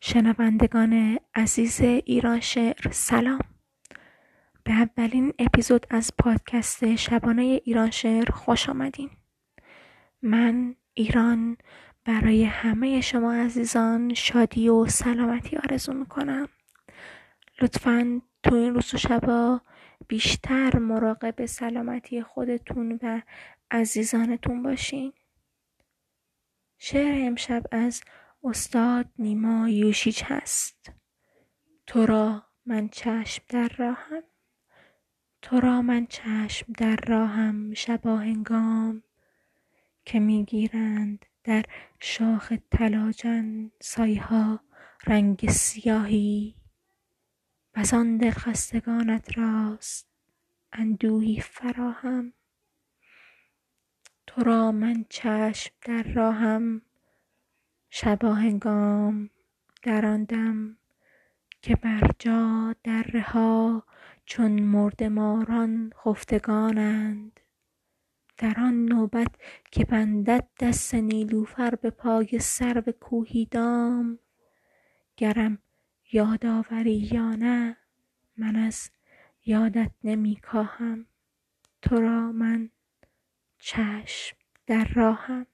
شنوندگان عزیز ایران شعر سلام. به اولین اپیزود از پادکست شبانه ایران شعر خوش آمدین. من ایران برای همه شما عزیزان شادی و سلامتی آرزو می‌کنم. لطفا تو این روز و شبا بیشتر مراقب سلامتی خودتون و عزیزانتون باشین. شعر امشب از استاد نیما یوشیچ هست. تو را من چشم در راهم. تو را من چشم در راهم شبا هنگام که می‌گیرند در شاخ تلاجن سایها رنگ سیاهی. وزان دلخستگانت راست اندوهی فراهم. تو را من چشم در راهم. شباهنگام در آن دم که بر جا دره چون مردماران خفتگانند. در آن نوبت که بندد دست نیلوفر به پای سرو کوهی دام. گرم یاد آوری یا نه من از یادت نمی کاهم. تو را من چشم در راهم.